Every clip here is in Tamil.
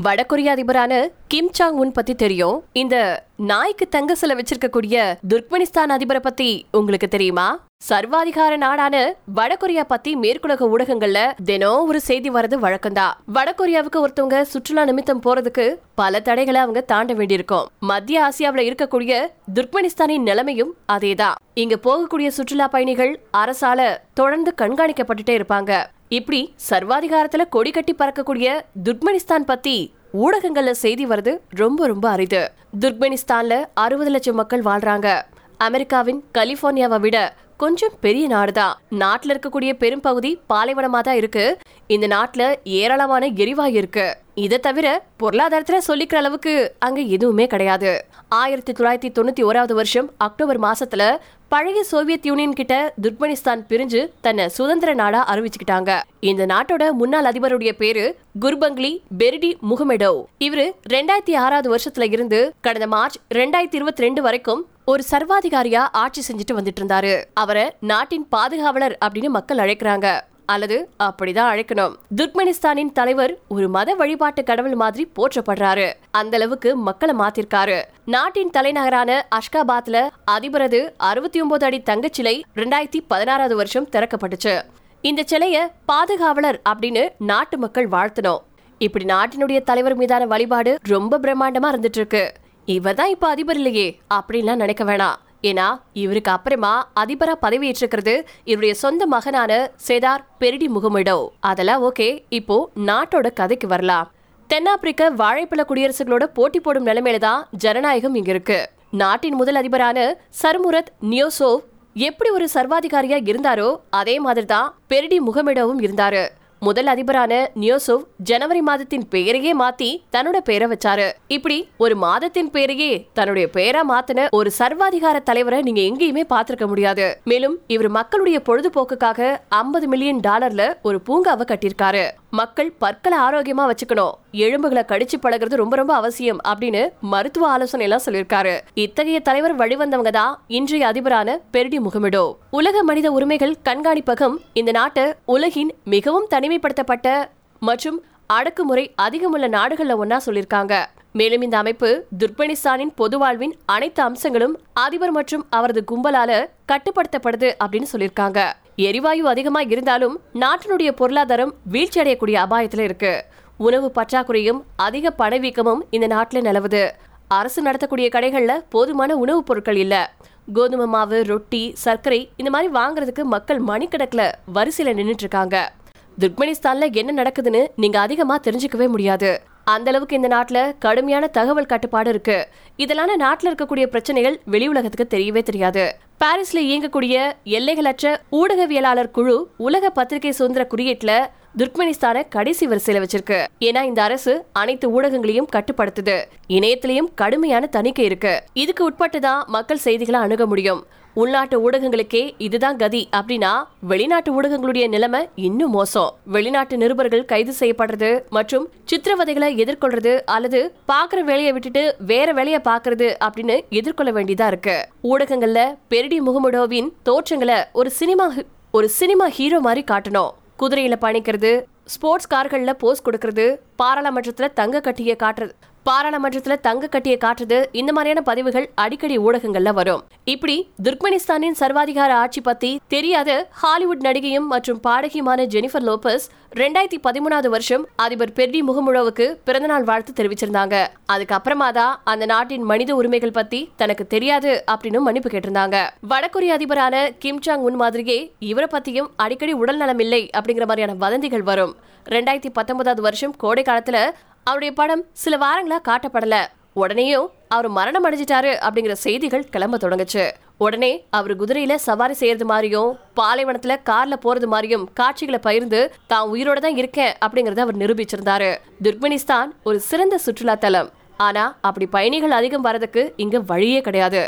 வடகொரிய அதிபரான கிம் சாங் உன் பத்தி தெரியும். இந்த நாய்க்கு தங்க சில வச்சிருக்கக்கூடிய துர்க்மெனிஸ்தான் அதிபரை பத்தி உங்களுக்கு தெரியுமா? சர்வாதிகார நாடான வடகொரியா பத்தி மேற்குலக ஊடகங்கள்ல தினம் ஒரு செய்தி வரது வழக்கம்தான் வடகொரியாவுக்கு ஒருத்தவங்க சுற்றுலா நிமித்தம் போறதுக்கு பல தடைகளை அவங்க தாண்ட வேண்டியிருக்கும். மத்திய ஆசியாவில இருக்கக்கூடிய துர்க்மெனிஸ்தானின் நிலைமையும் அதேதான் இங்க போகக்கூடிய சுற்றுலா பயணிகள் அரசால தொடர்ந்து கண்காணிக்கப்பட்டுட்டே இருப்பாங்க. இப்படி சர்வாதிகாரத்துல கொடி கட்டி பறக்கக்கூடிய துர்க்மெனிஸ்தான் பத்தி ஊடகங்கள்ல செய்தி வருது ரொம்ப ரொம்ப அரிது. துர்க்மெனிஸ்தான்ல அறுபது லட்சம் மக்கள் வாழ்றாங்க. அமெரிக்காவின் கலிபோர்னியாவை விட கொஞ்சம் பெரிய நாடுதான் நாட்டுல இருக்கக்கூடிய பெரும்பகுதி பாலைவனமா தான் இருக்கு. இந்த நாட்டுல ஏராளமான எரிவாயு இருக்கு. இதை தவிர பொருளாதாரத்துல சொல்லிக்கிற அளவுக்கு அங்க எதுவுமே கிடையாது. ஆயிரத்தி தொள்ளாயிரத்தி தொண்ணூத்தி ஓராவது வருஷம் அக்டோபர் மாசத்துல பழைய சோவியத் யூனியன் கிட்ட துர்க்மெனிஸ்தான் பிரிஞ்சு தன்னை சுதந்திர நாடா அறிவிச்சுக்கிட்டாங்க. இந்த நாட்டோட முன்னாள் அதிபருடைய பேரு குர்பங்லி பெர்டி முகமெடோ இவரு ரெண்டாயிரத்தி ஆறாவது வருஷத்துல இருந்து கடந்த மார்ச் ரெண்டாயிரத்தி இருபத்தி ரெண்டு வரைக்கும் ஒரு சர்வாதிகாரியா ஆட்சி செஞ்சுட்டு வந்துட்டு இருந்தாரு. அவரை நாட்டின் பாதுகாவலர் அப்படின்னு மக்கள் அழைக்கிறாங்க. அல்லது அப்படிதான் அழைக்கணும். துர்க்மெனிஸ்தானின் தலைவர் ஒரு மத வழிபாட்டு கடவுள் மாதிரி போற்றப்படுறாரு. அந்த அளவுக்கு மக்களை மாத்திருக்காரு. நாட்டின் தலைநகரான அஷ்காபாத்ல அதிபரது அறுபத்தி ஒன்பது அடி தங்கச்சிலை ரெண்டாயிரத்தி பதினாறாவது வருஷம் திறக்கப்பட்டுச்சு. இந்த சிலைய பாதுகாவலர் அப்படின்னு நாட்டு மக்கள் வாழ்த்தணும். இப்படி நாட்டினுடைய தலைவர் மீதான வழிபாடு ரொம்ப பிரம்மாண்டமா இருந்துட்டு இருக்கு. இவர் தான் இப்ப அதிபர் இல்லையே அப்படின்லாம் நினைக்க வேணாம். ஏன்னா இவருக்கு அப்புறமா அதிபரா பதவியேற்றிருக்கிறது இவருடைய சொந்த மகனான சேதார் பெரிடி முகமிடோ. அதெல்லாம் ஓகே இப்போ நாட்டோட கதைக்கு வரலாம். தென்னாப்பிரிக்க வாழைப்பழ குடியரசுகளோட போட்டி போடும் நிலைமையில தான் ஜனநாயகம் இங்க இருக்கு. நாட்டின் முதல் அதிபரான சர்முரத் நியோசோவ் எப்படி ஒரு சர்வாதிகாரியா இருந்தாரோ அதே மாதிரி தான் பெரிடி முகமிடவும் இருந்தாரு. முதல் அதிபரான நியோசோவ் ஜனவரி மாதத்தின் பெயரையே மாத்தி தன்னோட பெயரை வச்சாரு. இப்படி ஒரு மாதத்தின் பெயரையே தன்னுடைய பெயரா மாத்தின ஒரு சர்வாதிகார தலைவரை நீங்க எங்கேயுமே பார்த்திருக்க முடியாது. மேலும் இவர் மக்களுடைய பொழுதுபோக்குக்காக ஐம்பது மில்லியன் டாலர்ல ஒரு பூங்காவை கட்டியிருக்காரு. மக்கள் பற்களை ஆரோக்கியமா வச்சுக்கணும். எலும்புகளை கடிச்சு பழகிறது ரொம்ப ரொம்ப அவசியம் அப்படின்னு மருத்துவ ஆலோசனை எல்லாம் சொல்லியிருக்காரு. இத்தகைய தலைவர் வழிவந்தவங்க தான் இன்றைய அதிபரான பெர்டி முகமிடோ உலக மனித உரிமைகள் கண்காணிப்பகம் இந்த நாட்டை உலகின் மிகவும் தனிமைப்படுத்தப்பட்ட மற்றும் அடக்குமுறை அதிகமுள்ள நாடுகள்ல ஒன்னா சொல்லியிருக்காங்க. மேலும் இந்த அமைப்பு துர்பனிஸ்தானின் பொது வாழ்வின் அனைத்து அம்சங்களும் அதிபர் மற்றும் அவரது கும்பலால கட்டுப்படுத்தப்படுது அப்படின்னு சொல்லியிருக்காங்க. எரிவாயு அதிகமாக இருந்தாலும் நாட்டினுடைய பொருளாதாரம் வீழ்ச்சி அடையக்கூடிய அபாயத்தில் இருக்கு. உணவு பற்றாக்குறையும் அதிக பணவீக்கமும் இந்த நாட்டில் நிலவுது. அரசு நடத்தக்கூடிய கடைகளில் போதுமான உணவுப் பொருட்கள் இல்லை. கோதுமை மாவு ரொட்டி சர்க்கரை இந்த மாதிரி வாங்குறதுக்கு மக்கள் மணிக்கணக்கில் வரிசையில் நின்றுட்டு இருக்காங்க. துர்க்மெனிஸ்தான்ல என்ன நடக்குதுன்னு நீங்க அதிகமா தெரிஞ்சுக்கவே முடியாது. அந்த அளவுக்கு இந்த நாட்டுல கடுமையான தகவல் கட்டுப்பாடு இருக்கு. இதனால நாட்டுல இருக்கக்கூடிய பிரச்சனைகள் வெளி உலகத்துக்கு தெரியவே தெரியாது. பாரிஸ்ல இயங்கக்கூடிய எல்லைகளற்ற ஊடகவியலாளர் குழு உலக பத்திரிகை சுதந்திர குறியீட்டுல துர்க்மெனிஸ்தான கடைசி வரிசையில வச்சிருக்கு. ஏன்னா இந்த அரசு அனைத்து ஊடகங்களையும் கட்டுப்படுத்துது. இணையத்திலையும் கடுமையான தணிக்கை இருக்கு. இதுக்கு உட்பட்டுதான் மக்கள் செய்திகளை அணுக முடியும். உள்நாட்டு ஊடகங்களுக்கே இதுதான் கதி அப்படின்னா வெளிநாட்டு ஊடகங்களுடைய நிலைமை இன்னும் மோசம். வெளிநாட்டு நிருபர்கள் கைது செய்யப்படுறது மற்றும் சித்திரவதைகளை எதிர்கொள்றது அல்லது பாக்குற வேலையை விட்டுட்டு வேற வேலையை பாக்குறது அப்படின்னு எதிர்கொள்ள வேண்டியதா இருக்கு. ஊடகங்கள்ல பெரிடி முகமுடோவின் தோற்றங்களை ஒரு சினிமா ஒரு சினிமா ஹீரோ மாதிரி காட்டணும். குதிரையில பயணிக்கிறது ஸ்போர்ட்ஸ் கார்களில் போஸ் கொடுக்கறது பாராளுமன்றத்தில் தங்க கட்டியை காட்டுறது பாராளுமன்றத்துல தங்க கட்டிய காட்டுறது இந்த மாதிரியான பதிவுகள் அடிக்கடி ஊடகங்கள்ல வரும். இப்படி துர்க்மெனிஸ்தானின் சர்வாதிகார ஆட்சி பத்தி தெரியாத ஹாலிவுட் நடிகையும் மற்றும் பாடகியுமான ஜெனிஃபர் லோபஸ் ரெண்டாயிரத்தி பதிமூணாவது வருஷம் அதிபர் பெர்டி முகமுழவுக்கு பிறந்தநாள் வாழ்த்து தெரிவிச்சிருந்தாங்க. அதுக்கப்புறமா தான் அந்த நாட்டின் மனித உரிமைகள் பத்தி தனக்கு தெரியாது அப்படின்னு மன்னிப்பு கேட்டிருந்தாங்க. வடகொரிய அதிபரான கிம் சாங் உன் மாதிரியே இவரை பத்தியும் அடிக்கடி உடல் நலம் இல்லை அப்படிங்கிற மாதிரியான வதந்திகள் வரும். ரெண்டாயிரத்தி பத்தொன்பதாவது வருஷம் கோடை காலத்துல அவருடைய படம் சில வாரங்களா காட்டப்படல. உடனேயும் அவர் மரணம் அடைஞ்சிட்டாரு அப்படிங்கிற செய்திகள் கிளம்ப தொடங்குச்சு. உடனே அவர் குதிரையில சவாரி செய்யறது மாதிரியும் பாலைவனத்துல கார்ல போறது மாதிரியும் காட்சிகளை பகிர்ந்து தான் உயிரோட தான் இருக்கேன் அப்படிங்கறத அவர் நிரூபிச்சிருந்தாரு. துர்க்மெனிஸ்தான் ஒரு சிறந்த சுற்றுலா தலம் ஆனா அப்படி பயணிகள் அதிகம் வரதுக்கு இங்க வழியே கிடையாது.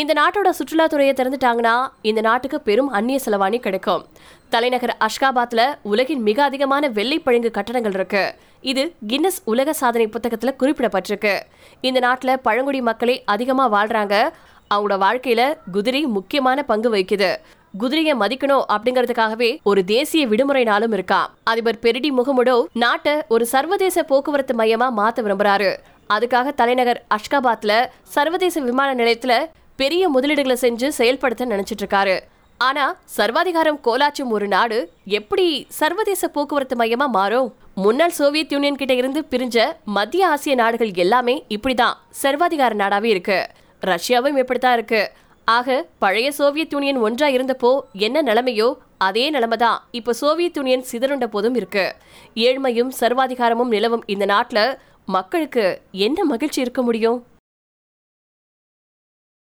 இந்த நாட்டோட சுற்றுலாத்துறையை திறந்துட்டாங்கன்னா இந்த நாட்டுக்கு பெரும் அந்நிய செலவாணி கிடைக்கும். தலைநகர் அஷ்காபாத்ல உலகின் மிக அதிகமான வெள்ளை பழுங்கு கட்டடங்கள் இருக்கு. இது கின்னஸ் உலக சாதனை புத்தகத்துல குறிப்பிடப்பட்டிருக்கு. இந்த நாட்டுல பழங்குடி மக்களே அதிகமா வாழ்றாங்க. அவங்களோட வாழ்க்கையில குதிரை முக்கியமான பங்கு வகிக்குது. குதிரையை மதிக்கணும் அப்படிங்கறதுக்காகவே ஒரு தேசிய விடுமுறை நாளும் இருக்கா அதிபர் பெரிடி முகமுடோ நாட்டை ஒரு சர்வதேச போக்குவரத்து மையமா மாத்த விரும்புறாரு. அதுக்காக தலைநகர் அஷ்காபாத்ல சர்வதேச விமான நிலையத்துல பெரிய முதலீடுகளை செஞ்சு செயல்படுத்த நினைச்சிட்டு இருக்காரு ஆனா சர்வாதிகாரம் கோலாச்சும் ஒரு நாடு எப்படி சர்வதேச போக்குவரத்து மையமா மாறும்? முன்னாள் சோவியத் யூனியன் கிட்ட இருந்து பிரிஞ்ச மத்திய ஆசிய நாடுகள் எல்லாமே இப்படிதான் சர்வாதிகார நாடாவே இருக்கு. ரஷ்யாவும் இப்படித்தான் இருக்கு. ஆக பழைய சோவியத் யூனியன் ஒன்றா இருந்தப்போ என்ன நிலைமையோ அதே நிலைமை தான் இப்போ சோவியத் யூனியன் சிதறுண்ட போதும் இருக்கு. ஏழ்மையும் சர்வாதிகாரமும் நிலவும் இந்த நாட்டுல மக்களுக்கு என்ன மகிழ்ச்சி இருக்க முடியும்?